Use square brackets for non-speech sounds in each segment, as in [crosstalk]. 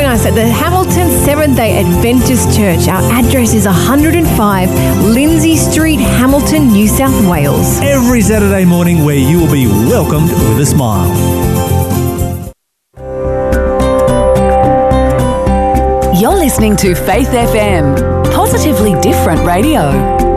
us at the Hamilton Seventh day Adventist Church. Our address is 105 Lindsay Street, Hamilton, New South Wales. Every Saturday morning, where you will be welcomed with a smile. You're listening to Faith FM, positively different radio.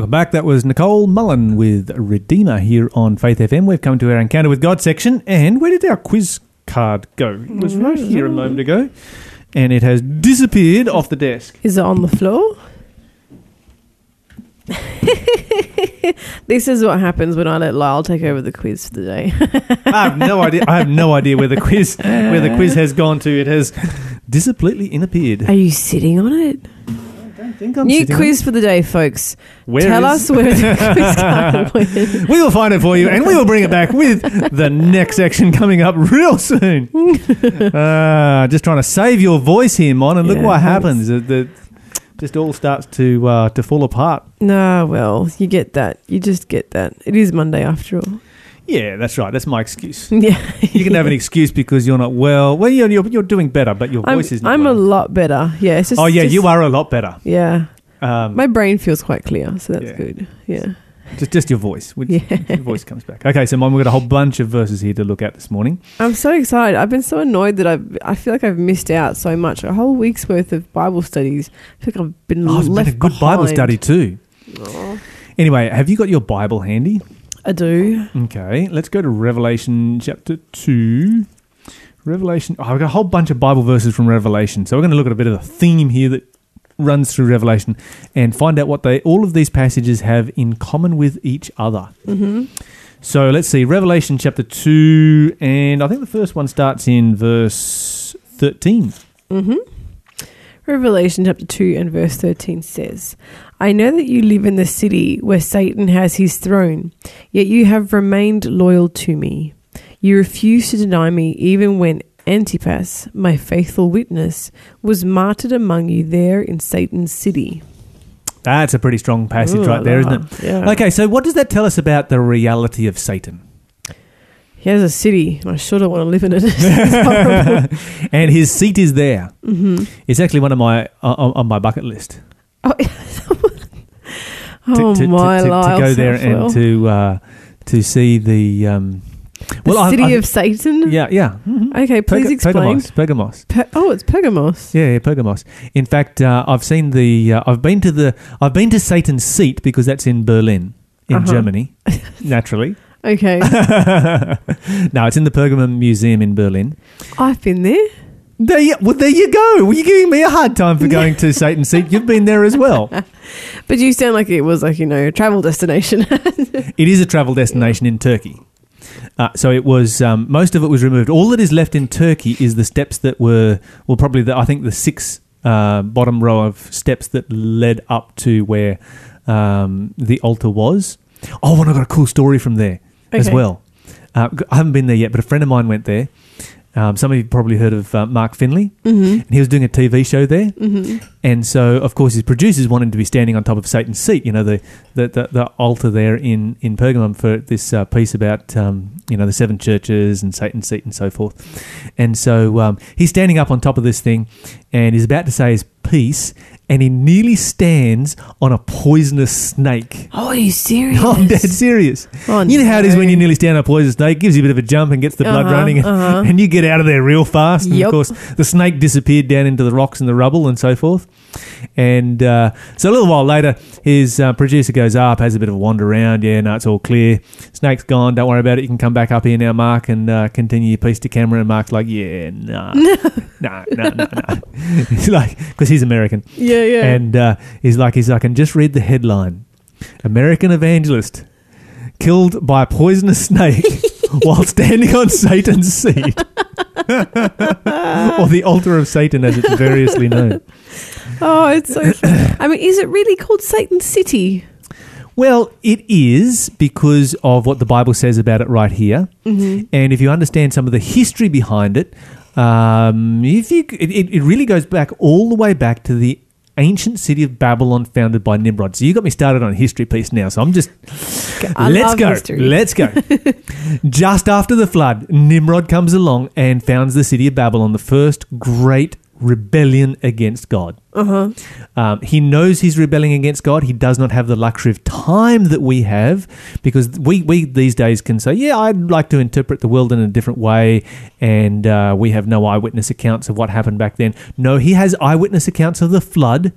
Welcome back. That was Nicole Mullen with Redeemer here on Faith FM. We've come to our Encounter with God section. And where did our quiz card go? It was right mm. here a moment ago. And it has disappeared off the desk. Is it on the floor? [laughs] this is what happens when I let Lyle take over the quiz for the day. I have no idea. I have no idea where the quiz where the quiz has gone to. It has disappearedly appeared. Are you sitting on it? I think I'm New sitting on quiz for the day, folks. Where Tell is- us where the [laughs] quiz [laughs] card went. We will find it for you, and we will bring it back with the next section coming up real soon. [laughs] uh, just trying to save your voice here, Mon, and look Yeah, what it happens. It, it just all starts to uh, to fall apart. No, well, you get that. You just get that. It is Monday after all. Yeah, that's right. That's my excuse. [laughs] Yeah. You can have an excuse because you're not well. Well, you're you're, you're doing better, but your I'm, voice is not. I'm a lot better. Yeah. It's just, oh yeah, just- you are a lot better. Yeah. Um, My brain feels quite clear, so that's Yeah. good. Yeah. just just your voice. Which, Yeah. Your voice comes back. Okay, so Mon, we've got a whole bunch of verses here to look at this morning. I'm so excited. I've been so annoyed that I've, I feel like I've missed out so much. A whole week's worth of Bible studies. I feel like I've been Oh, it's been a good Bible study too. Anyway, have you got your Bible handy? I do. Okay, let's go to Revelation chapter 2. Revelation. Oh, I've got a whole bunch of Bible verses from Revelation. So we're going to look at a bit of a theme here that runs through Revelation and find out what they all of these passages have in common with each other. hmm So let's see, Revelation chapter 2, and I think the first one starts in verse 13. hmm Revelation chapter 2 and verse 13 says, I know that you live in the city where Satan has his throne, yet you have remained loyal to me. You refuse to deny me even when Antipas, my faithful witness, was martyred among you there in Satan's city. That's a pretty strong passage Ooh, right there, isn't it? Yeah. Okay, so what does that tell us about the reality of Satan? He has a city. and I sure don't want to live in it. [laughs] [laughs] And his seat is there. Mhm. It's actually one of my on, on my bucket list Oh, oh to, to- my to, to go there and to uh, to see the um, the I- city I- of Satan. yeah yeah mhm. Okay, please Perga- explain. Pergamos Pergamos Pe- oh, it's Pergamos. yeah, yeah Pergamos. In fact, uh, I've seen the uh, I've been to the I've been to Satan's seat because that's in Berlin in Uh-huh. Germany [laughs] naturally. Okay, [laughs] no, it's in the Pergamon Museum in Berlin. I've been there. There you, well, there you go. Were you giving me a hard time for going to [laughs] Satan's seat? You've been there as well. [laughs] But you sound like it was like, you know, a travel destination. [laughs] It is a travel destination in Turkey. Uh, so it was um, most of it was removed. All that is left in Turkey is the steps that were well, probably the, I think the six uh, bottom row of steps that led up to where um, the altar was. Oh, and I got a cool story from there as well. Uh, I haven't been there yet, but a friend of mine went there. Um, some of you probably heard of uh, Mark Finley, mm-hmm. and he was doing a TV show there. Mm-hmm. And so, of course, his producers wanted to be standing on top of Satan's seat, you know, the the, the, the altar there in, in Pergamum for this uh, piece about, um, you know, the seven churches and Satan's seat and so forth. And so um, he's standing up on top of this thing and he's about to say his piece, and he nearly stands on a poisonous snake. Oh, are you serious? No, I'm dead serious. Oh, you know how it is when no. you nearly stand on a poisonous snake, it gives you a bit of a jump and gets the blood Uh-huh, running, uh-huh. and you get out of there real fast. And Yep. of course, the snake disappeared down into the rocks and the rubble and so forth. And uh, so a little while later, his uh, producer goes up, has a bit of a wander around. Yeah, no, it's all clear. Snake's gone. Don't worry about it. You can come back up here now, Mark, and uh, continue your piece to camera. And Mark's like, yeah, nah, no, no, no, no. he's like, because he's American. Yeah, yeah. And uh, he's like, he's like, and just read the headline: American evangelist killed by a poisonous snake [laughs] while standing on Satan's seat, or the altar of Satan, as it's variously known. oh, it's so. I mean, is it really called Satan's City? Well, it is because of what the Bible says about it right here, Mm-hmm. and if you understand some of the history behind it, um, if you, it, it really goes back all the way back to the ancient city of Babylon, founded by Nimrod. So you got me started on a history piece now. So I'm just I Let's go. history. Let's go. [laughs] Just after the flood, Nimrod comes along and founds the city of Babylon, the first great rebellion against God. Uh-huh. Um, he knows he's rebelling against God. He does not have the luxury of time that we have because we, we these days can say, yeah, I'd like to interpret the world in a different way, and uh, we have no eyewitness accounts of what happened back then. No, he has eyewitness accounts of the flood.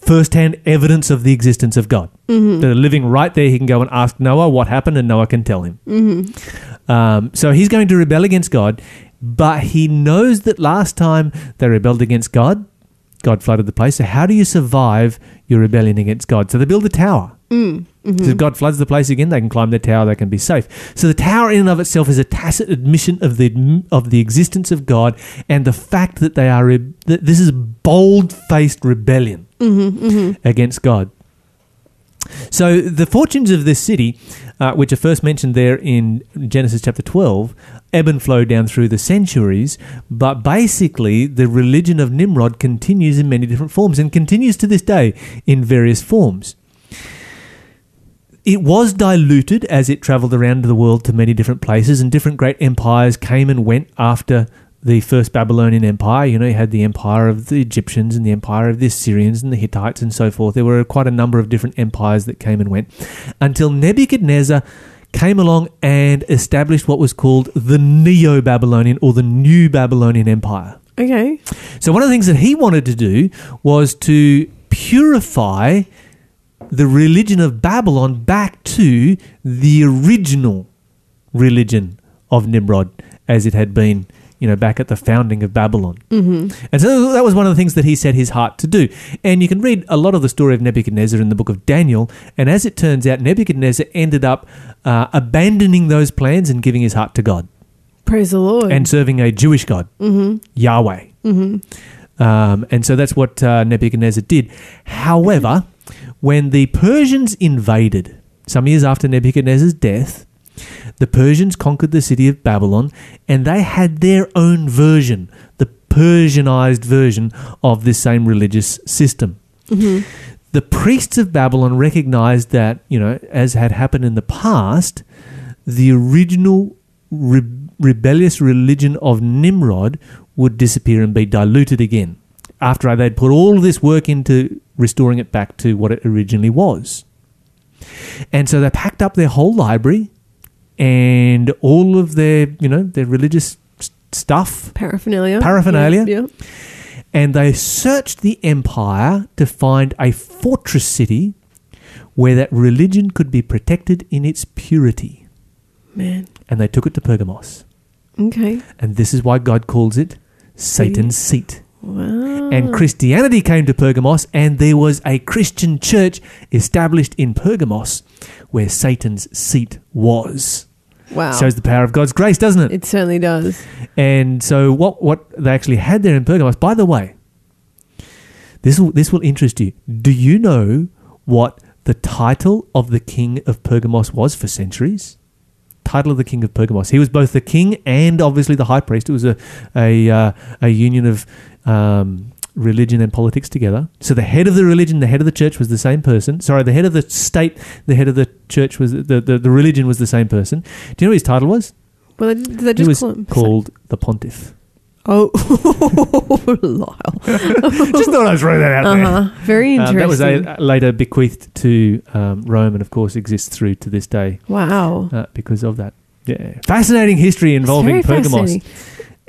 first-hand evidence of the existence of God. Mm-hmm. That are living right there. He can go and ask Noah what happened, and Noah can tell him. Mm-hmm. Um, so he's going to rebel against God, but he knows that last time they rebelled against God, God flooded the place. So how do you survive your rebellion against God? So they build a tower. Mm. Mm-hmm. So if God floods the place again, they can climb the tower, they can be safe. So the tower in and of itself is a tacit admission of the of the existence of God and the fact that they are re- that this is bold-faced rebellion mm-hmm, mm-hmm. against God. So the fortunes of this city, uh, which are first mentioned there in Genesis chapter 12, ebb and flow down through the centuries, but basically the religion of Nimrod continues in many different forms and continues to this day in various forms. It was diluted as it traveled around the world to many different places, and different great empires came and went after the first Babylonian Empire. You know, you had the empire of the Egyptians and the empire of the Assyrians and the Hittites and so forth. There were quite a number of different empires that came and went until Nebuchadnezzar came along and established what was called the Neo Babylonian or the New Babylonian Empire. Okay. So one of the things that he wanted to do was to purify the religion of Babylon back to the original religion of Nimrod as it had been, you know, back at the founding of Babylon. Mm-hmm. And so that was one of the things that he set his heart to do. And you can read a lot of the story of Nebuchadnezzar in the book of Daniel. And as it turns out, Nebuchadnezzar ended up uh, abandoning those plans and giving his heart to God Praise the Lord. and serving a Jewish God, Yahweh. Um, and so that's what uh, Nebuchadnezzar did. However, when the Persians invaded, some years after Nebuchadnezzar's death, the Persians conquered the city of Babylon and they had their own version, the Persianized version of this same religious system. Mm-hmm. The priests of Babylon recognized that, you know, as had happened in the past, the original re- rebellious religion of Nimrod would disappear and be diluted again after they'd put all this work into restoring it back to what it originally was. And so they packed up their whole library and all of their, you know, their religious stuff paraphernalia. Paraphernalia? Yeah. yeah. and they searched the empire to find a fortress city where that religion could be protected in its purity. Man. And they took it to Pergamos. Okay. And this is why God calls it Satan's seat. Wow. And Christianity came to Pergamos, and there was a Christian church established in Pergamos where Satan's seat was. Wow. Shows the power of God's grace, doesn't it? it certainly does. And so what what they actually had there in Pergamos, by the way, this will this will interest you. Do you know what the title of the king of Pergamos was for centuries? Title of the king of Pergamos. He was both the king and obviously the high priest. It was a a uh, a union of um, religion and politics together. So the head of the religion, the head of the church was the same person. Sorry, the head of the state, the head of the church was the the, the religion was the same person. Do you know what his title was? Well, did they He just was call him? called the pontiff. Oh, [laughs] Lyle. Just thought I'd throw that out there. Uh huh. Very Um, interesting. that was a, later bequeathed to um, Rome, and of course exists through to this day wow. uh, because of that. Yeah, fascinating history involving Pergamos, fascinating.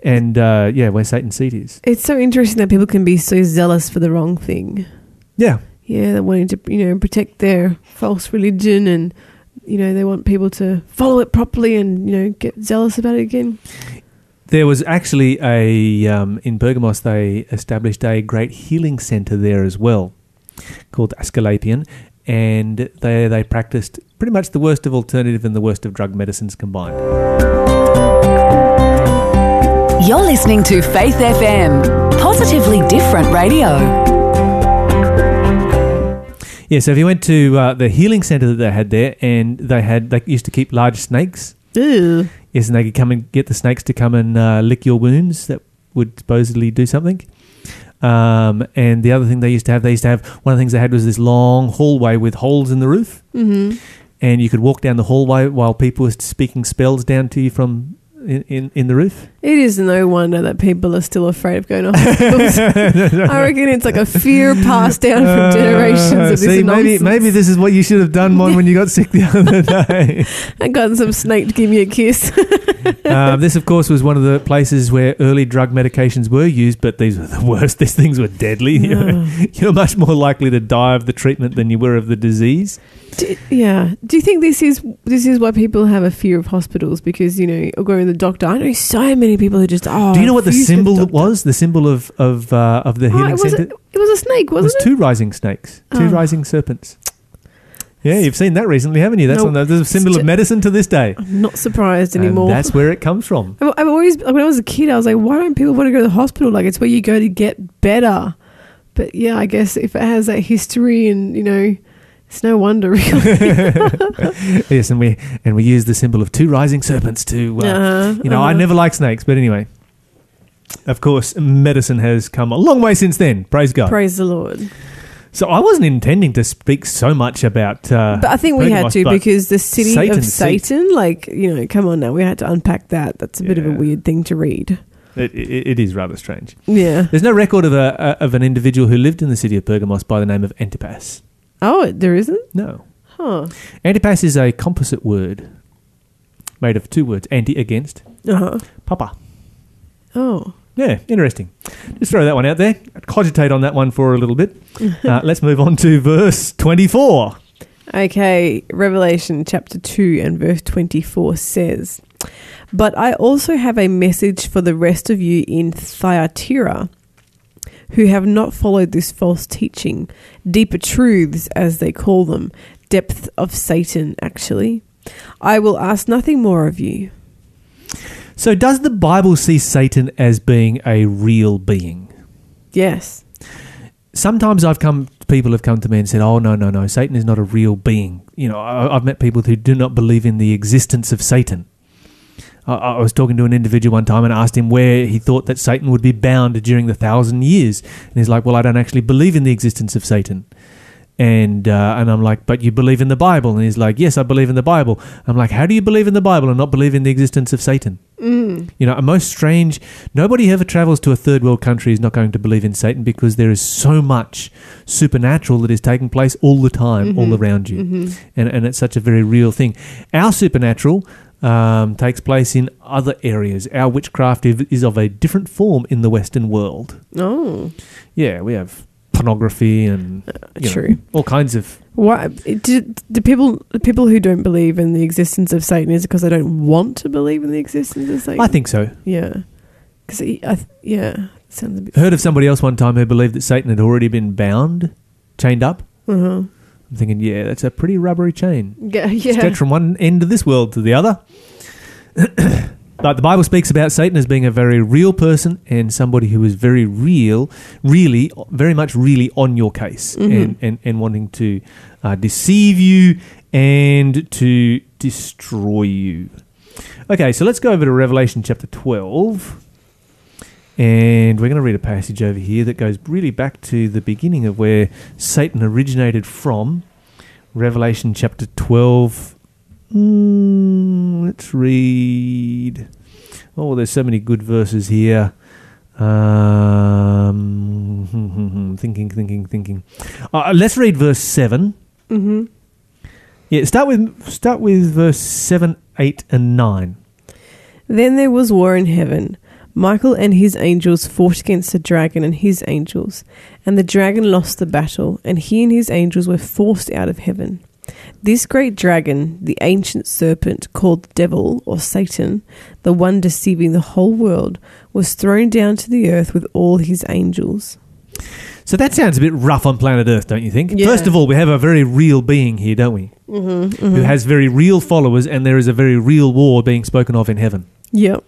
And uh, yeah, where Satan's seat is. It's so interesting that people can be so zealous for the wrong thing. Yeah, Yeah, they're wanting to, you know, protect their false religion and, you know, they want people to follow it properly and, you know, get zealous about it again. there was actually a um, in Pergamos they established a great healing center there as well, called Asclepion, and they they practiced pretty much the worst of alternative and the worst of drug medicines combined. You're listening to Faith FM, positively different radio. Yeah, so if you went to uh, the healing center that they had there, and they had they used to keep large snakes. Ew. Yes, and they could come and get the snakes to come and uh, lick your wounds. That would supposedly do something. Um, and the other thing they used to have, they used to have one of the things they had was this long hallway with holes in the roof, Mm-hmm. and you could walk down the hallway while people were speaking spells down to you from in, in, in the roof. It is no wonder that people are still afraid of going to hospitals. [laughs] I reckon it's like a fear passed down from generations Uh, of this See, maybe maybe this is what you should have done, Mon, when you got sick the other [laughs] day. I got some snake to give me a kiss. [laughs] Uh, this, of course, was one of the places where early drug medications were used, but these were the worst. These things were deadly. You're, you're much more likely to die of the treatment than you were of the disease. Do, yeah. Do you think this is this is why people have a fear of hospitals? Because you know, or going to the doctor. I know so many people who just oh. Do you know what the refuse to go to symbol was? The symbol of of uh, of the Oh, healing it, was a, center it was a snake, was wasn't it? two rising snakes, two Oh. rising serpents. Yeah, you've seen that recently, haven't you? That's the, the symbol of medicine to this day. I'm not surprised And anymore. that's where it comes from. I've, I've always when I was a kid, I was like, why don't people want to go to the hospital? Like it's where you go to get better. But yeah, I guess if it has that history and you know, it's no wonder [laughs] really. [laughs] yes, and we and we use the symbol of two rising serpents to uh, Uh-huh, You know, I uh-huh. never like snakes, but anyway. Of course, medicine has come a long way since then. Praise God. Praise the Lord. so I wasn't intending to speak so much about. Uh, But I think we had to because the city Satan's of. Satan, like you know, come on now, we had to unpack that. That's a bit of a weird thing to read. it, it, it is rather strange. Yeah. There's no record of a of an individual who lived in the city of Pergamos by the name of Antipas. Oh, there isn't. No, Huh. Antipas is a composite word made of two words: anti against, Uh huh. papa. Oh. Yeah, interesting. Just throw that one out there. Cogitate on that one for a little bit. [laughs] Uh, let's move on to verse twenty-four. Okay, Revelation chapter 2 and verse 24 says, But I also have a message for the rest of you in Thyatira who have not followed this false teaching, deeper truths as they call them, depth of Satan, actually. I will ask nothing more of you. So, does the Bible see Satan as being a real being? Yes. Sometimes I've come, people have come to me and said, "Oh no, no, no, Satan is not a real being." You know, I, I've met people who do not believe in the existence of Satan. I, I was talking to an individual one time and asked him where he thought that Satan would be bound during the thousand years, and he's like, "Well, I don't actually believe in the existence of Satan." And uh, and I'm like, but you believe in the Bible? And he's like, yes, I believe in the Bible. I'm like, how do you believe in the Bible and not believe in the existence of Satan? Mm. You know, a most strange. Nobody ever travels to a third world country is not going to believe in Satan because there is so much supernatural that is taking place all the time, all Mhm. around you, Mhm. and and it's such a very real thing. Our supernatural um, takes place in other areas. Our witchcraft is of a different form in the Western world. Oh, Yeah, we have pornography and know, true. all kinds of. Why do, do people people who don't believe in the existence of Satan is because they don't want to believe in the existence of Satan? I think so. yeah, because I yeah sounds a bit. Heard of somebody else one time who believed that Satan had already been bound, chained up. Uh-huh. I'm thinking, yeah, that's a pretty rubbery chain. Yeah, yeah. Stretch from one end of this world to the other. [coughs] but the Bible speaks about Satan as being a very real person and somebody who is very real, really, very much really on your case Mhm. and, and, and wanting to uh, deceive you and to destroy you. Okay, so let's go over to Revelation chapter 12. And we're going to read a passage over here that goes really back to the beginning of where Satan originated from. Revelation chapter 12. Mm, let's read. Oh, there's so many good verses here. Um, [laughs] thinking, thinking, thinking. Uh, let's read verse 7. hmm Yeah, start with start with verse 7, 8, and 9. Then there was war in heaven. Michael and his angels fought against the dragon and his angels, and the dragon lost the battle, and he and his angels were forced out of heaven. This great dragon, the ancient serpent called the devil or Satan, the one deceiving the whole world, was thrown down to the earth with all his angels. So that sounds a bit rough on planet Earth, don't you think? Yeah. First of all, we have a very real being here, don't we? Mm-hmm, Who has very real followers, and there is a very real war being spoken of in heaven. Yep.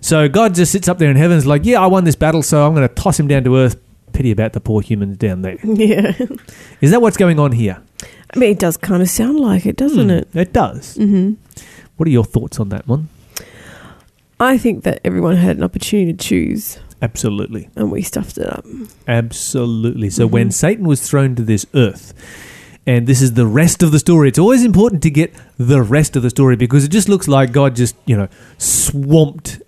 So God just sits up there in heaven and is like, Yeah, I won this battle, so I'm going to toss him down to earth. Pity about the poor humans down there. [laughs] Yeah. Is that what's going on here? I mean, it does kind of sound like it, doesn't Hmm, it? It does. Mm-hmm. What are your thoughts on that one? I think that everyone had an opportunity to choose, Absolutely. and we stuffed it up. Absolutely. So Mhm. when Satan was thrown to this earth, and this is the rest of the story, it's always important to get the rest of the story because it just looks like God just, you know, swamped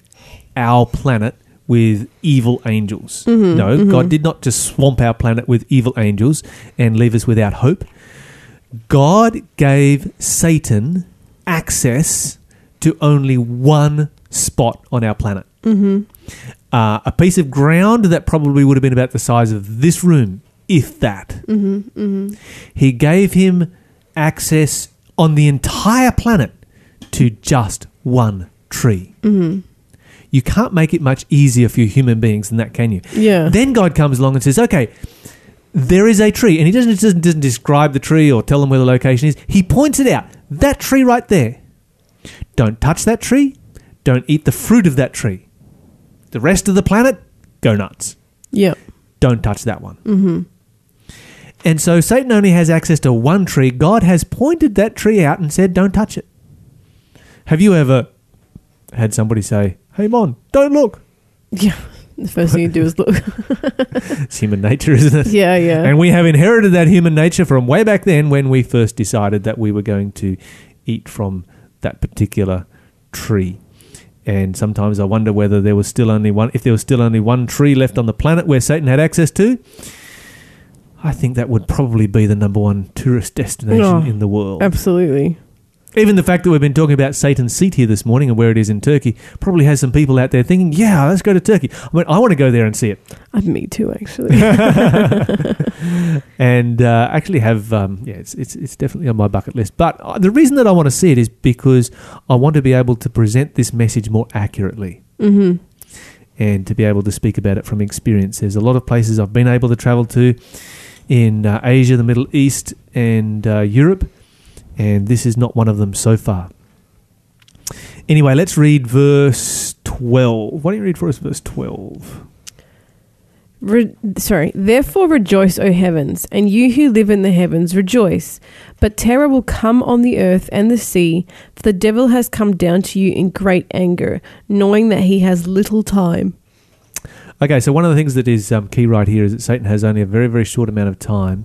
our planet with evil angels. Mm-hmm, no, mm-hmm. God did not just swamp our planet with evil angels and leave us without hope. God gave Satan access to only one spot on our planet. Mm-hmm. Uh, a piece of ground that probably would have been about the size of this room, if that. He gave him access on the entire planet to just one tree. You can't make it much easier for you human beings than that, can you? Yeah. Then God comes along and says, okay, there is a tree. And he doesn't, doesn't, doesn't describe the tree or tell them where the location is. He points it out. That tree right there. Don't touch that tree. Don't eat the fruit of that tree. The rest of the planet, go nuts. yeah. Don't touch that one. Mm-hmm. And so Satan only has access to one tree. God has pointed that tree out and said, don't touch it. Have you ever had somebody say, hey, Mon, don't look? Yeah. The first thing you do is look. [laughs] It's human nature, isn't it? yeah, yeah. And we have inherited that human nature from way back then when we first decided that we were going to eat from that particular tree. And sometimes I wonder whether there was still only one, if there was still only one tree left on the planet where Satan had access to. I think that would probably be the number one tourist destination Oh, in the world. Absolutely. Even the fact that we've been talking about Satan's seat here this morning and where it is in Turkey probably has some people out there thinking, yeah, let's go to Turkey. I mean, I want to go there and see it. Uh, me too, actually. [laughs] and uh, actually have um, yeah, it's, it's it's definitely on my bucket list. But uh, the reason that I want to see it is because I want to be able to present this message more accurately hmm and to be able to speak about it from experience. There's a lot of places I've been able to travel to in uh, Asia, the Middle East, and uh, Europe, and this is not one of them so far. Anyway, let's read verse 12. Why don't you read for us verse 12? Re- sorry. Therefore rejoice, O heavens, and you who live in the heavens, rejoice. But terror will come on the earth and the sea, for the devil has come down to you in great anger, knowing that he has little time. Okay, so one of the things that is um, key right here is that Satan has only a very, very short amount of time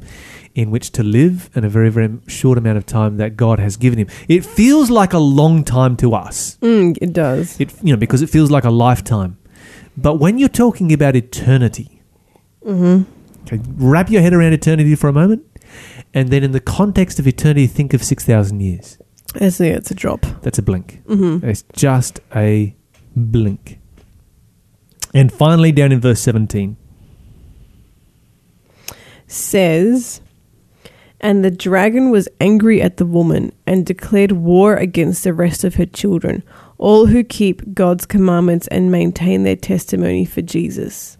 in which to live and a very, very short amount of time that God has given him. It feels like a long time to us, Mm, it does. it, you know, because it feels like a lifetime. But when you're talking about eternity, okay, wrap your head around eternity for a moment, and then in the context of eternity, think of 6,000 years. It's, yeah, it's a drop. That's a blink. hmm It's just a blink. And finally, down in verse 17. Says, and the dragon was angry at the woman and declared war against the rest of her children, all who keep God's commandments and maintain their testimony for Jesus.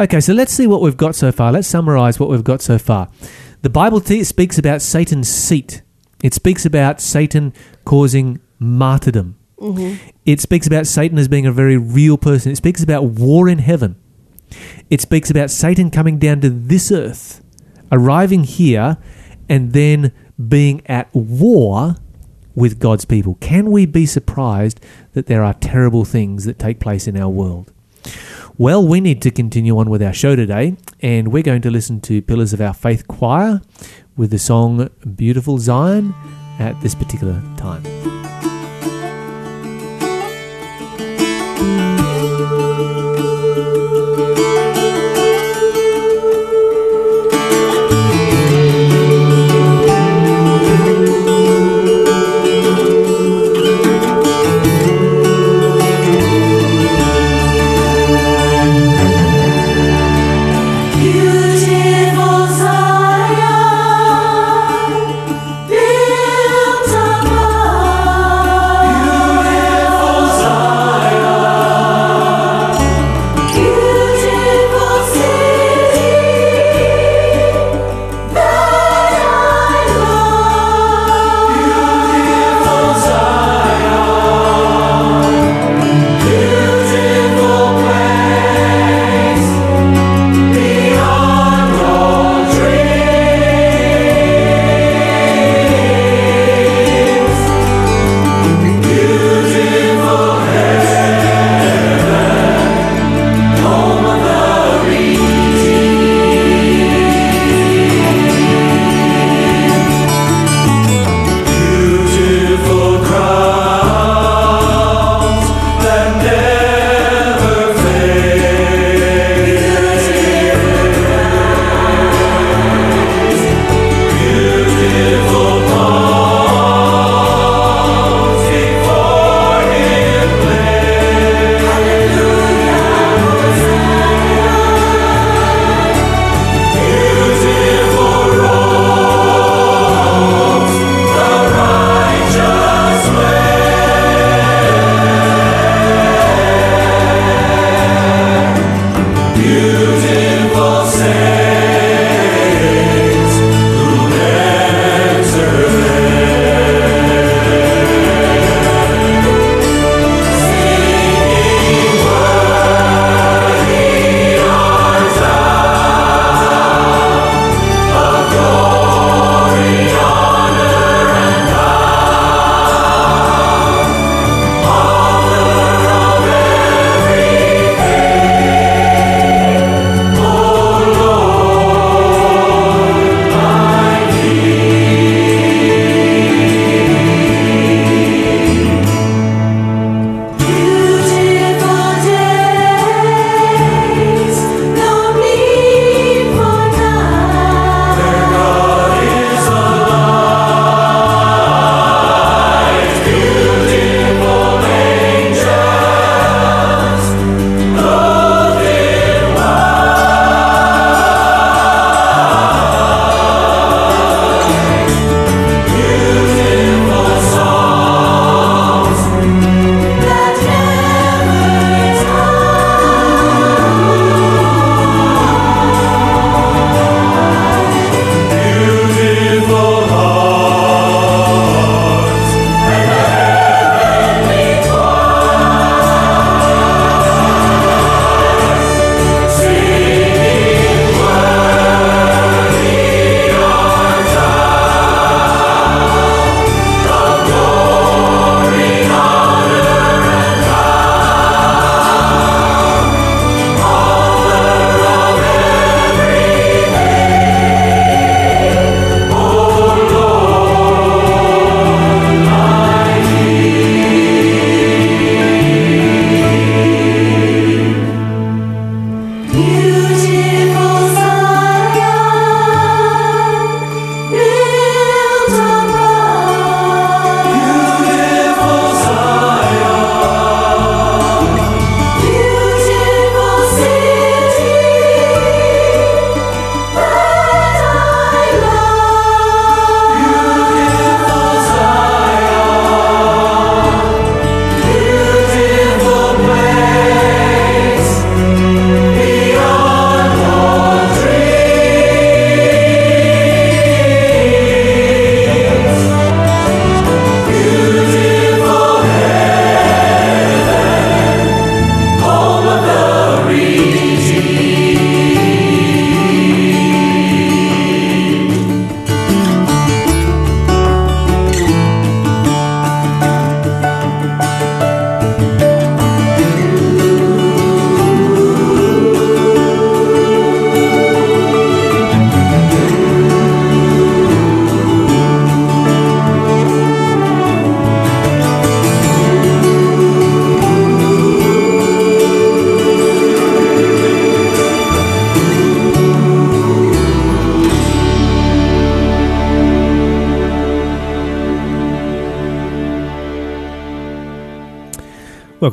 Okay, so let's see what we've got so far. Let's summarize what we've got so far. The Bible t- speaks about Satan's seat. It speaks about Satan causing martyrdom. Mm-hmm. It speaks about Satan as being a very real person. It speaks about war in heaven. It speaks about Satan coming down to this earth, arriving here, and then being at war with God's people. Can we be surprised that there are terrible things that take place in our world? Well, we need to continue on with our show today, and we're going to listen to Pillars of Our Faith Choir with the song Beautiful Zion at this particular time.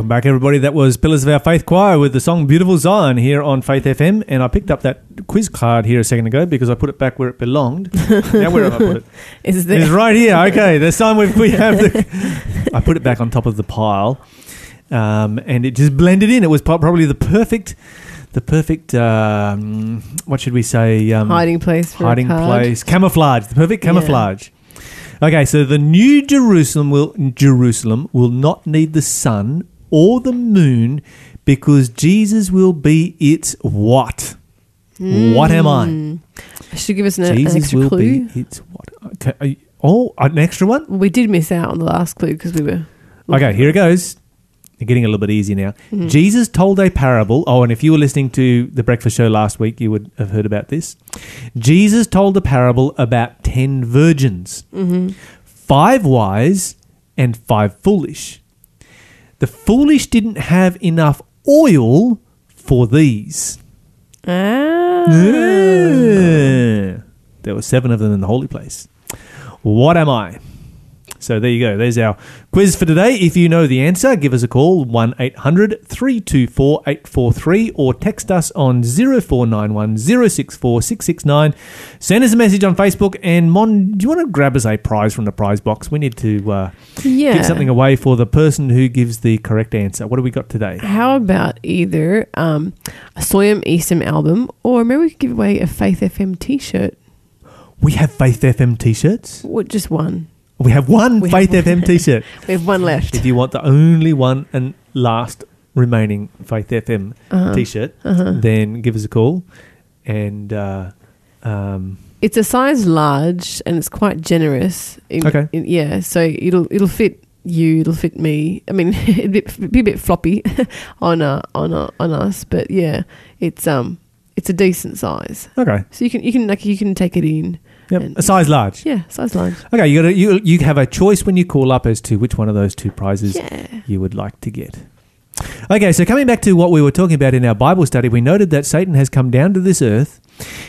Welcome back, everybody. That was Pillars of Our Faith Choir with the song Beautiful Zion here on Faith FM. And I picked up that quiz card here a second ago because I put it back where it belonged. [laughs] now, where have I put it? Is It's right here. Okay, this time we we have the. [laughs] I put it back on top of the pile, um, and it just blended in. It was probably the perfect, the perfect. Um, what should we say? Um, hiding place for hiding place, camouflage, the perfect Yeah. camouflage. Okay, so the new Jerusalem will Jerusalem will not need the sun or the moon because Jesus will be its what? What am I? Mm. Should give us an, an Jesus extra will clue. be its what? Okay, you- oh, an extra one. We did miss out on the last clue because we were. Okay, here it goes. You're getting a little bit easier now. Mhm. Jesus told a parable. Oh, and if you were listening to the breakfast show last week, you would have heard about this. Jesus told a parable about 10 virgins, Mhm. five wise and five foolish. The foolish didn't have enough oil for these. Ah. Yeah. There were seven of them in the holy place. What am I? So there you go. There's our quiz for today. If you know the answer, give us a call 1 800 324 843 or text us on 0491 064 669. Send us a message on Facebook. And Mon, do you want to grab us a prize from the prize box? We need to uh, Yeah. give something away for the person who gives the correct answer. What do we got today? How about either um, a Soyam Eastham album or maybe we could give away a Faith FM t shirt? We have Faith FM t shirts. Just one. We have one We Faith have. FM t shirt. [laughs] We have one left. If you want the only one and last remaining Faith FM Uh-huh. t-shirt, Uh-huh. then give us a call. And uh, um, It's a size large and it's quite generous. In, Okay. in- yeah, so it'll it'll fit you. It'll fit me. I mean, [laughs] it'd be, it'd be a bit floppy [laughs] on uh, on uh, on us, but yeah, it's um it's a decent size. okay, So you can you can like you can take it in. Yep, And- a size large. Yeah, size large. Okay, you got you you have a choice when you call up as to which one of those two prizes Yeah. you would like to get. Okay, so coming back to what we were talking about in our Bible study, we noted that Satan has come down to this earth.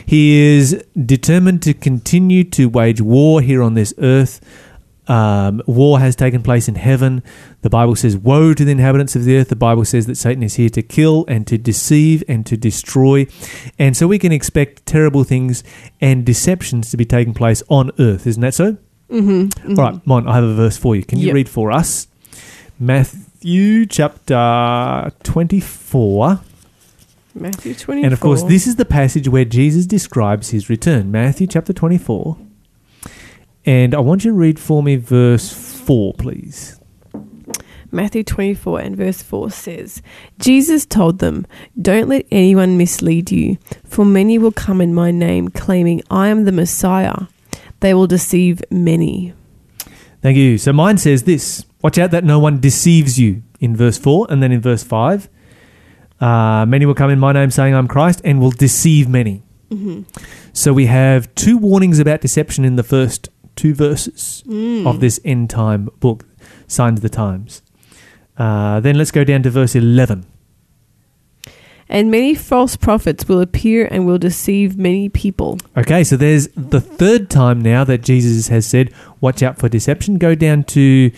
He is determined to continue to wage war here on this earth. Um, war has taken place in heaven. The Bible says, Woe to the inhabitants of the earth. The Bible says that Satan is here to kill and to deceive and to destroy. And so we can expect terrible things and deceptions to be taking place on earth. Isn't that so? Mm-hmm, All right, Mon, I have a verse for you. Can you Yep. read for us? Matthew chapter 24. Matthew twenty. And of course, this is the passage where Jesus describes his return. Matthew chapter 24. And I want you to read for me verse 4, please. Matthew 24 and verse 4 says, Jesus told them, Don't let anyone mislead you, for many will come in my name, claiming, I am the Messiah. They will deceive many. Thank you. So mine says this Watch out that no one deceives you in verse 4. And then in verse 5, uh, many will come in my name saying I'm Christ and will deceive many. So we have two warnings about deception in the first two verses of this end time book, Signs of the Times. Uh, then let's go down to verse 11. And many false prophets will appear and will deceive many people. Okay, so there's the third time now that Jesus has said, Watch out for deception. Go down to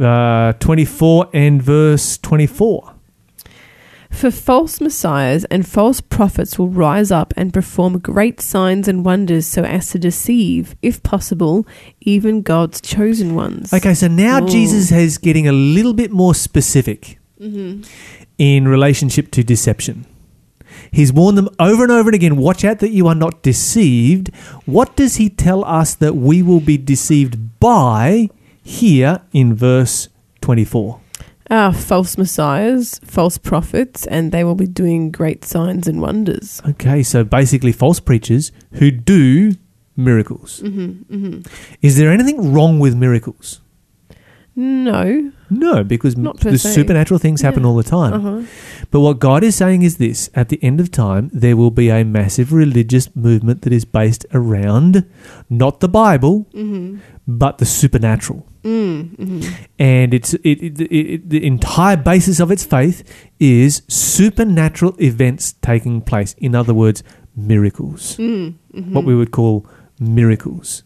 uh, 24 and verse 24. For false messiahs and false prophets will rise up and perform great signs and wonders so as to deceive, if possible, even God's chosen ones. Okay, so now Ooh. Jesus is getting a little bit more specific mm-hmm. in relationship to deception. He's warned them over and over and again watch out that you are not deceived. What does he tell us that we will be deceived by here in verse 24? Ah, false messiahs, false prophets, and they will be doing great signs and wonders. Okay, so basically false preachers who do miracles. Mm-hmm, Is there anything wrong with miracles? No. No, because Not per the se. supernatural things happen all the time. Uh-huh. But what God is saying is this at the end of time, there will be a massive religious movement that is based around not the Bible, Mm-hmm. but the supernatural. Mm-hmm. And it's it, it, it, the entire basis of its faith is supernatural events taking place. In other words, miracles. Mm-hmm. What we would call miracles.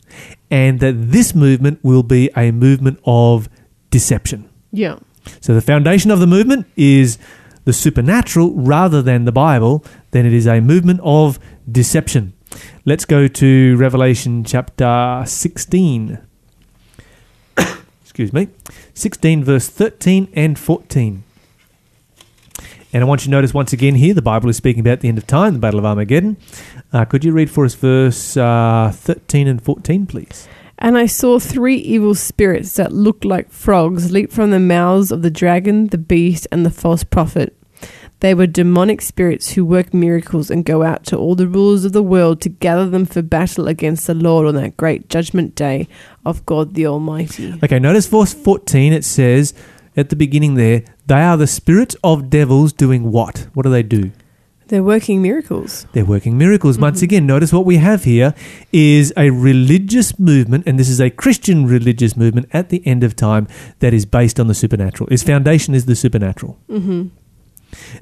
And that this movement will be a movement of deception. Yeah. So the foundation of the movement is the supernatural rather than the Bible, then it is a movement of deception. Let's go to Revelation chapter 16. [coughs] Excuse me. 16, verse 13 and 14. And I want you to notice once again here, the Bible is speaking about the end of time, the Battle of Armageddon. Uh, could you read for us verse uh, 13 and 14, please? And I saw three evil spirits that looked like frogs leap from the mouths of the dragon, the beast, and the false prophet. They were demonic spirits who work miracles and go out to all the rulers of the world to gather them for battle against the Lord on that great judgment day of God the Almighty. Okay, notice verse 14, it says at the beginning there, they are the spirits of devils doing what? What do they do? They're working miracles. They're working miracles. Once again, notice what we have here is a religious movement, and this is a Christian religious movement at the end of time that is based on the supernatural. Its foundation is the supernatural. hmm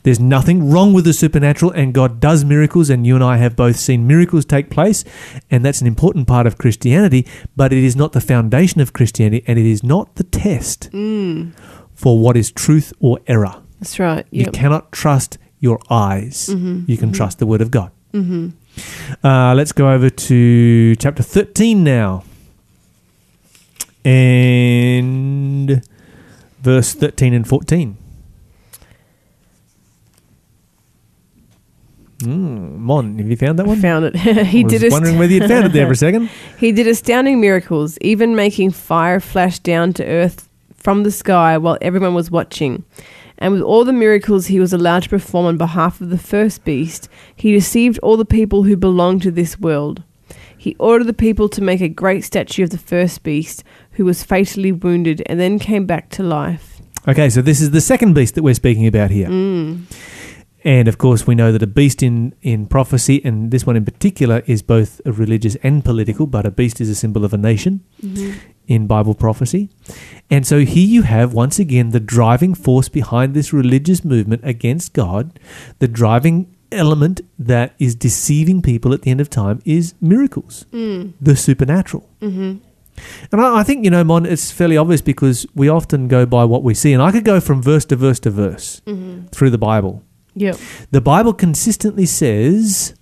There's nothing wrong with the supernatural, and God does miracles, and you and I have both seen miracles take place, and that's an important part of Christianity, but it is not the foundation of Christianity, and it is not the test Mm. for what is truth or error. That's right. You cannot trust your eyes. Mhm, You can mhm. trust the Word of God. hmm Uh, let's go over to chapter 13 now. And verse 13 and 14. Mm, Mon, have you found that one? Found it. [laughs] he I was did. ast- wondering whether you'd found it there for a second. [laughs] He did astounding miracles, even making fire flash down to earth from the sky while everyone was watching. And with all the miracles he was allowed to perform on behalf of the first beast, he deceived all the people who belonged to this world. He ordered the people to make a great statue of the first beast, who was fatally wounded and then came back to life. Okay, so this is the second beast that we're speaking about here. Mm. And of course, we know that a beast in, in prophecy, and this one in particular, is both a religious and political, but a beast is a symbol of a nation in Bible prophecy. And so here you have, once again, the driving force behind this religious movement against God. The driving element that is deceiving people at the end of time is miracles, Mm. the supernatural. hmm And I, I think, you know, Mon, it's fairly obvious because we often go by what we see. And I could go from verse to verse to verse hmm through the Bible. Yep. The Bible consistently says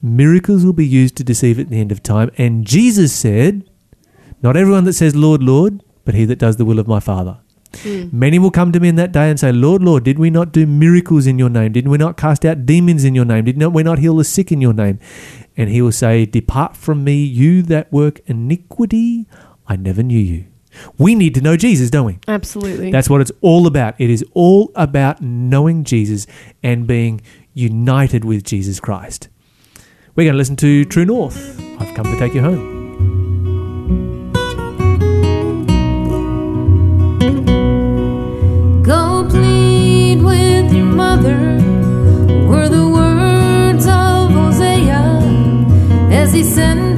miracles will be used to deceive at the end of time. And Jesus said, Not everyone that says, Lord, Lord, but he that does the will of my Father. Mm. Many will come to me in that day and say, Lord, Lord, did we not do miracles in your name? Did we not cast out demons in your name? Did not, we not heal the sick in your name? And he will say, Depart from me, you that work iniquity. I never knew you. We need to know Jesus, don't we? Absolutely. That's what it's all about. It is all about knowing Jesus and being united with Jesus Christ. We're going to listen to True North. I've come to take you home. Go plead with your mother, were the words of Hosea as he sent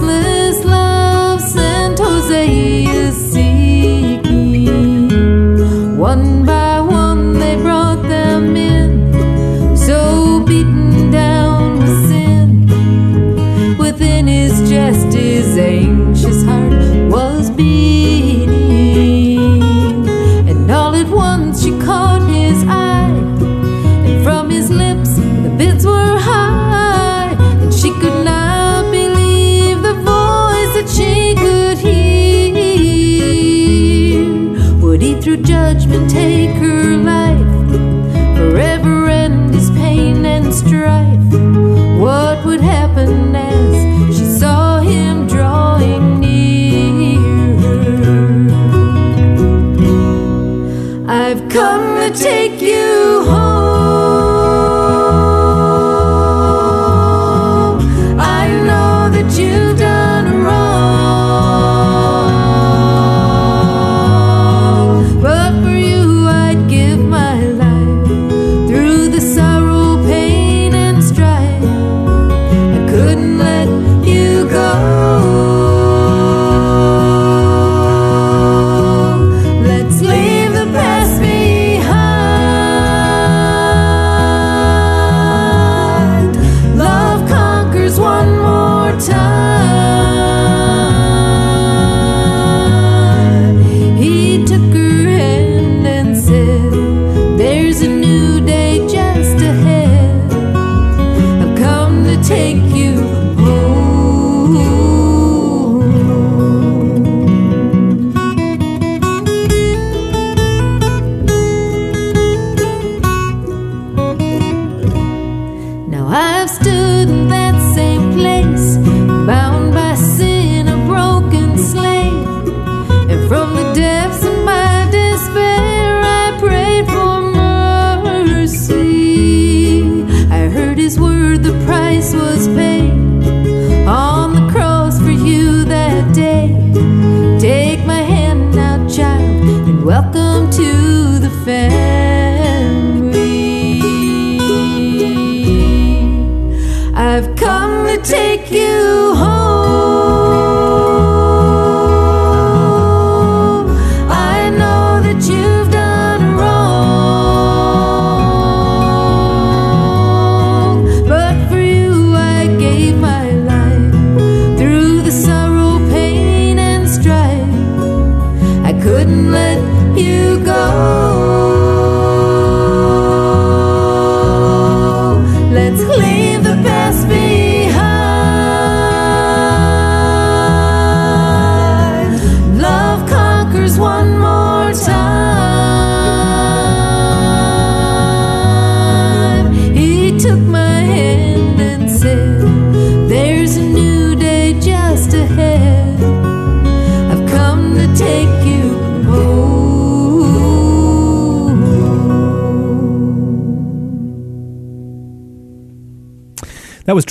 A through judgment taker.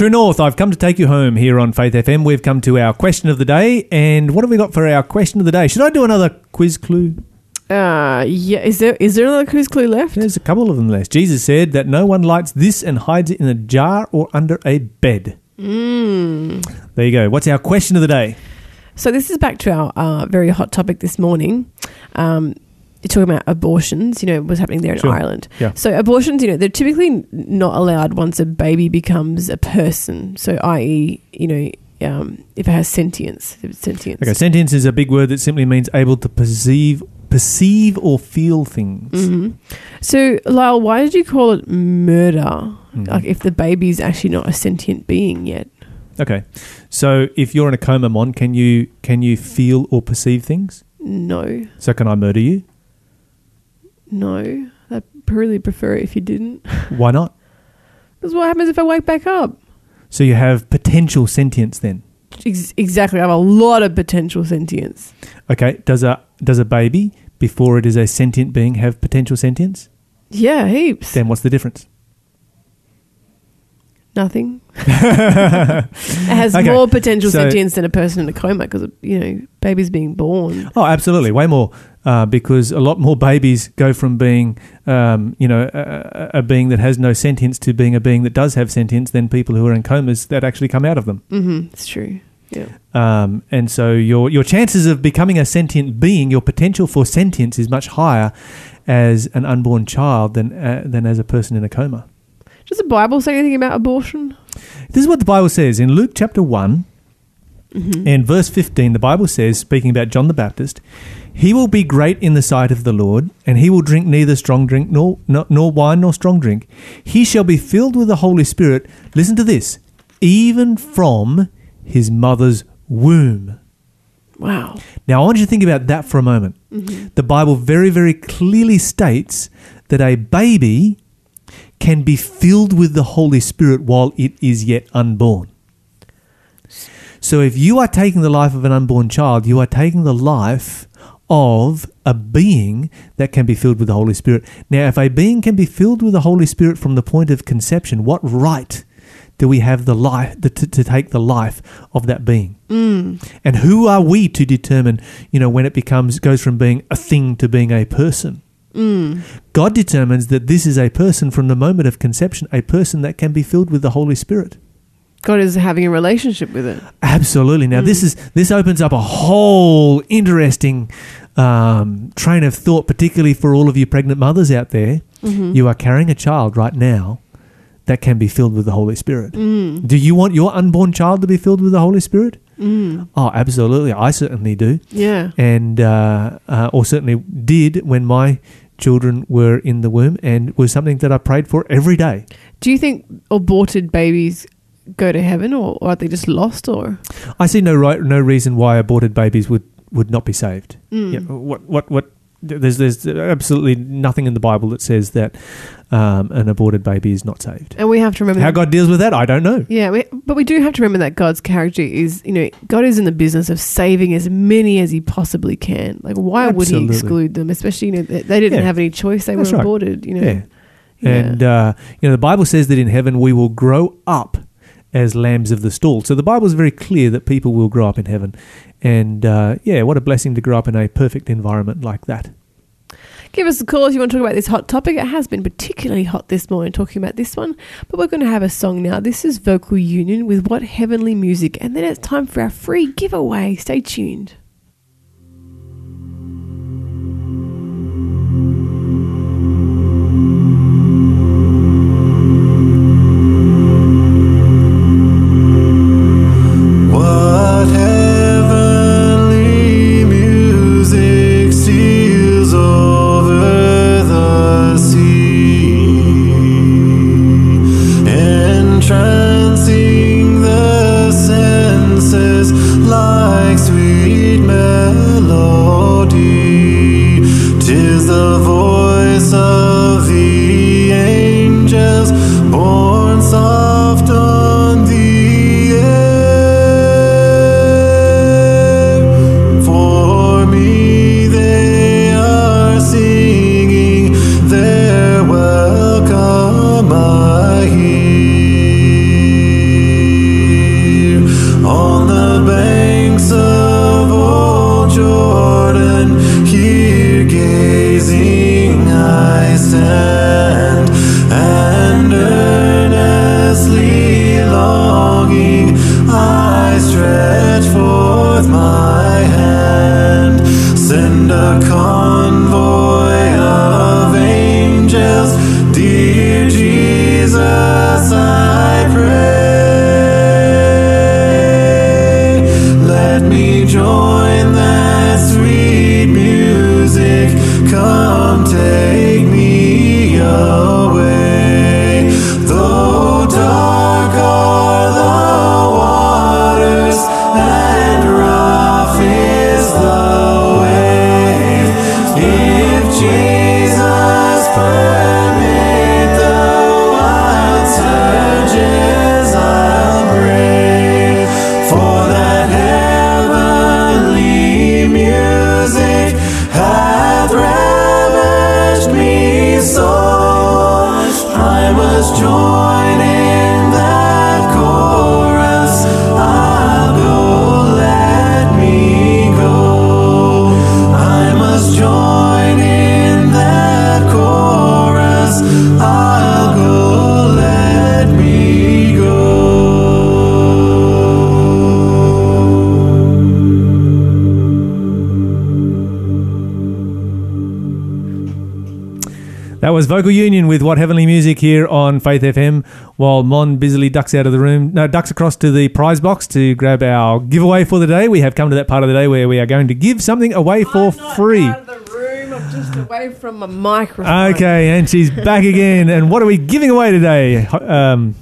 True North. I've come to take you home here on Faith FM. We've come to our question of the day. And what have we got for our question of the day? Should I do another quiz clue? Uh, yeah. Is there is there another quiz clue left? There's a couple of them left. Jesus said that no one lights this and hides it in a jar or under a bed. Mm. There you go. What's our question of the day? So this is back to our uh, very hot topic this morning. Um, you're talking about abortions. You know what's happening there in Sure. Ireland. Yeah. So abortions, you know, they're typically not allowed once a baby becomes a person. So, i.e., you know, um, if it has sentience, if it's sentience. Okay, sentience is a big word that simply means able to perceive, perceive or feel things. hmm So, Lyle, why did you call it murder? Mhm. Like, if the baby's actually not a sentient being yet? Okay, so if you're in a coma, Mon, can you can you feel or perceive things? No, So can I murder you? No. I'd really prefer it if you didn't. [laughs] Why not? Because what happens if I wake back up? So you have potential sentience then. Ex- exactly. I have a lot of potential sentience. Okay, does a does a baby before it is a sentient being have potential sentience? Yeah, heaps. Then what's the difference? Nothing. [laughs] it has Okay, more potential so- sentience than a person in a coma because, you know, babies being born. Oh, absolutely, way more, uh, because a lot more babies go from being, um, you know, a, a a being that has no sentience to being a being that does have sentience than people who are in comas that actually come out of them. Mm-hmm. It's true. Yeah. Um, and so your your chances of becoming a sentient being, your potential for sentience is much higher as an unborn child than uh, than as a person in a coma. Does the Bible say anything about abortion? This is what the Bible says in Luke chapter one Mm-hmm. and verse fifteen. The Bible says, speaking about John the Baptist, he will be great in the sight of the Lord, and he will drink neither strong drink nor nor, nor wine nor strong drink. He shall be filled with the Holy Spirit. Listen to this, even from his mother's womb. Wow. Now, I want you to think about that for a moment. Mm-hmm. The Bible very, very clearly states that a baby can be filled with the Holy Spirit while it is yet unborn. So, if you are taking the life of an unborn child, you are taking the life of a being that can be filled with the Holy Spirit. Now, if a being can be filled with the Holy Spirit from the point of conception, what right do we have the life the, to, to take the life of that being? Mm. And who are we to determine, you know, when it becomes goes from being a thing to being a person? Mm. God determines that this is a person from the moment of conception, a person that can be filled with the Holy Spirit. God is having a relationship with it. Absolutely. Now, this Mm. is this opens up a whole interesting um, train of thought, particularly for all of you pregnant mothers out there. Mm-hmm. You are carrying a child right now that can be filled with the Holy Spirit. Mm. Do you want your unborn child to be filled with the Holy Spirit? Mm. Oh, absolutely. I certainly do. Yeah. and uh, uh, or certainly did when my children were in the womb, and was something that I prayed for every day. Do you think aborted babies go to heaven or, or are they just lost or? I see no right, no reason why aborted babies would, would not be saved. Mm. Yeah, what what what? There's there's absolutely nothing in the Bible that says that um, an aborted baby is not saved. And we have to remember How that- God deals with that, I don't know. Yeah, we, but we do have to remember that God's character is, you know, God is in the business of saving as many as He possibly can. Like, why would He exclude them? Especially, you know, they, they didn't Yeah. have any choice; they That's were right. aborted. You know, Yeah. Yeah. And uh, you know, the Bible says that in heaven we will grow up as lambs of the stall. So the Bible is very clear that people will grow up in heaven. And uh, yeah, what a blessing to grow up in a perfect environment like that. Give us a call if you want to talk about this hot topic. It has been particularly hot this morning talking about this one, but we're going to have a song now. This is Vocal Union with What Heavenly Music, and then it's time for our free giveaway. Stay tuned. Vocal Union with What Heavenly Music here on Faith FM while Mon busily ducks out of the room. No, ducks across to the prize box to grab our giveaway for the day. We have come to that part of the day where we are going to give something away for free. Out of the room. I'm just away from my microphone. Okay, and she's back again. And what are we giving away today? Um,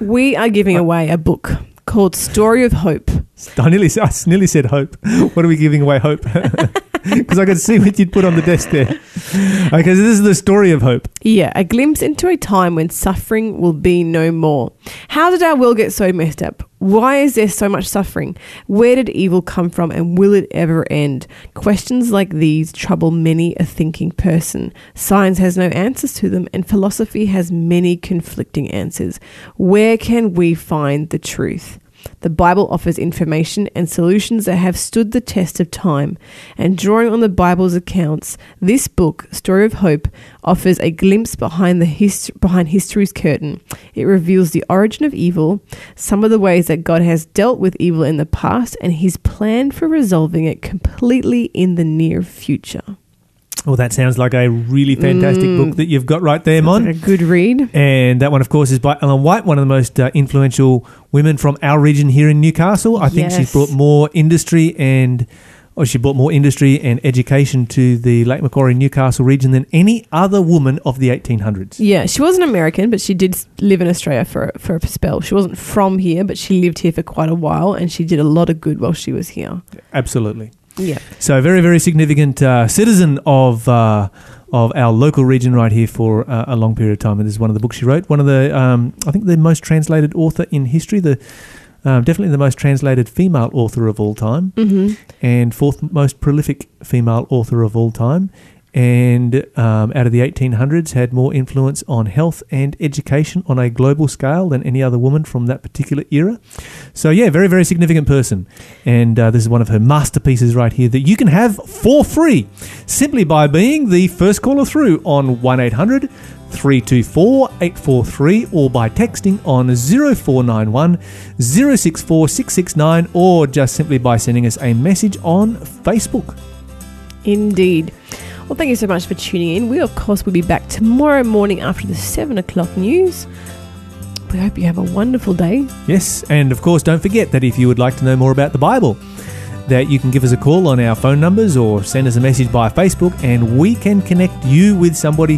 We are giving away a book called Story of Hope. I nearly, I nearly said hope. [laughs] What are we giving away? Hope. [laughs] [laughs] Because I could see what you'd put on the desk there. Okay, so this is the story of hope. Yeah, a glimpse into a time when suffering will be no more. How did our world get so messed up? Why is there so much suffering? Where did evil come from and will it ever end? Questions like these trouble many a thinking person. Science has no answers to them and philosophy has many conflicting answers. Where can we find the truth? The Bible offers information and solutions that have stood the test of time. And drawing on the Bible's accounts, this book, Story of Hope, offers a glimpse behind the hist- behind history's curtain. It reveals the origin of evil, some of the ways that God has dealt with evil in the past, and his plan for resolving it completely in the near future. Well, that sounds like a really fantastic Mm. book that you've got right there, Mon. A good read. And that one, of course, is by Ellen White, one of the most uh, influential women from our region here in Newcastle. I think she's brought more industry and, or she brought more industry and education to the Lake Macquarie Newcastle region than any other woman of the 1800s. Yeah, she wasn't American, but she did live in Australia for for a spell. She wasn't from here, but she lived here for quite a while, and she did a lot of good while she was here. Absolutely. Yeah, So, a very, very significant uh, citizen of uh, of our local region right here for uh, a long period of time. And this is one of the books she wrote. One of the, um, I think, the most translated author in history. The um, definitely the most translated female author of all time. hmm and fourth most prolific female author of all time. And um, out of the 1800s, had more influence on health and education on a global scale than any other woman from that particular era. So, yeah, very, very significant person. And uh, this is one of her masterpieces right here that you can have for free simply by being the first caller through on 1 800 324 843 or by texting on 0491 064 669 or just simply by sending us a message on Facebook. indeed. Well, thank you so much for tuning in. We, of course, will be back tomorrow morning after the seven o'clock news. We hope you have a wonderful day. Yes, and of course, don't forget that if you would like to know more about the Bible, that you can give us a call on our phone numbers or send us a message by Facebook, and we can connect you with somebody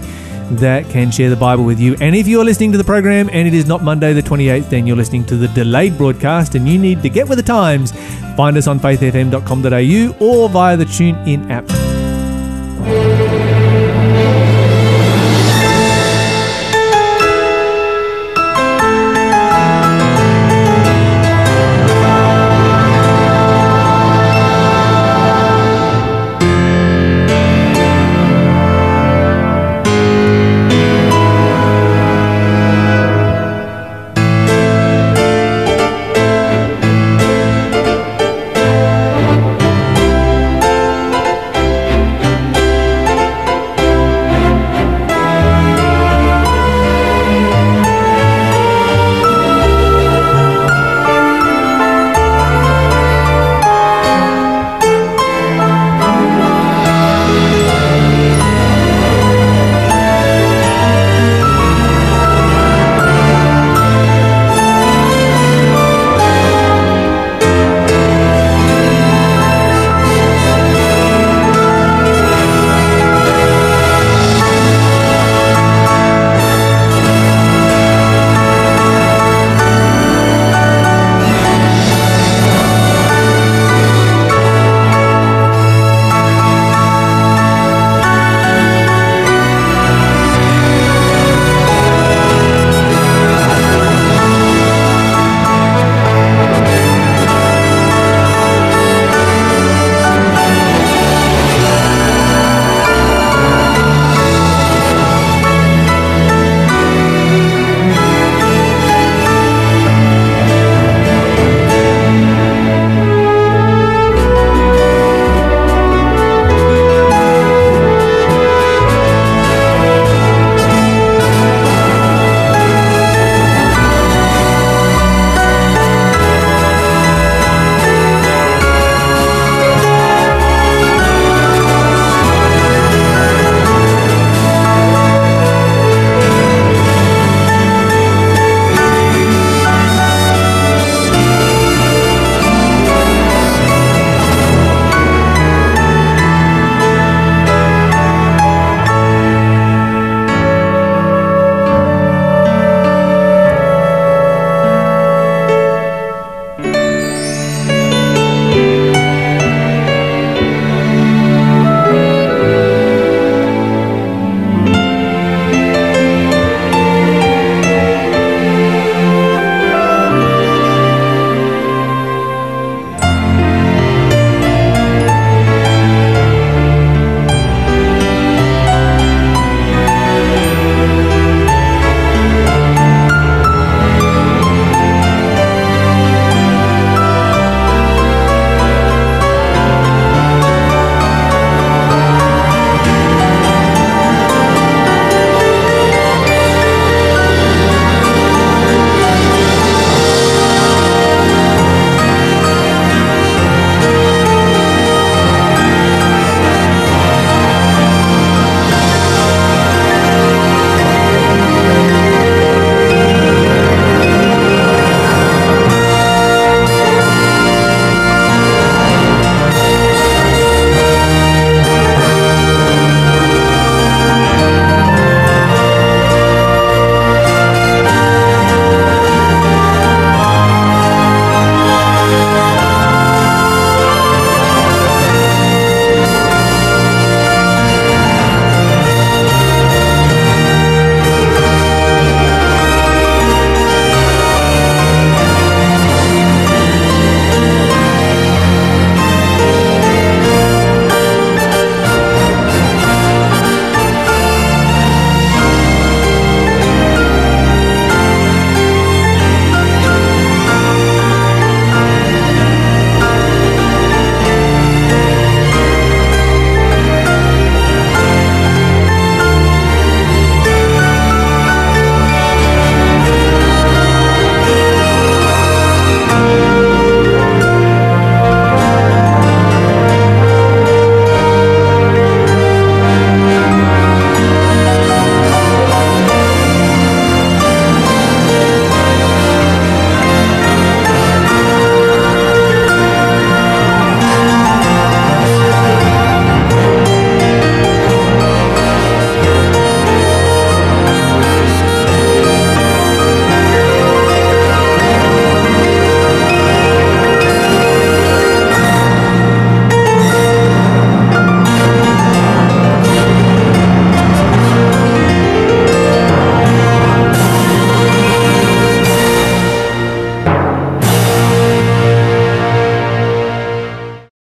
that can share the Bible with you. And if you're listening to the program and it is not Monday the 28th, then you're listening to the delayed broadcast and you need to get with the times. Find us on faithfm.com.au or via the TuneIn app.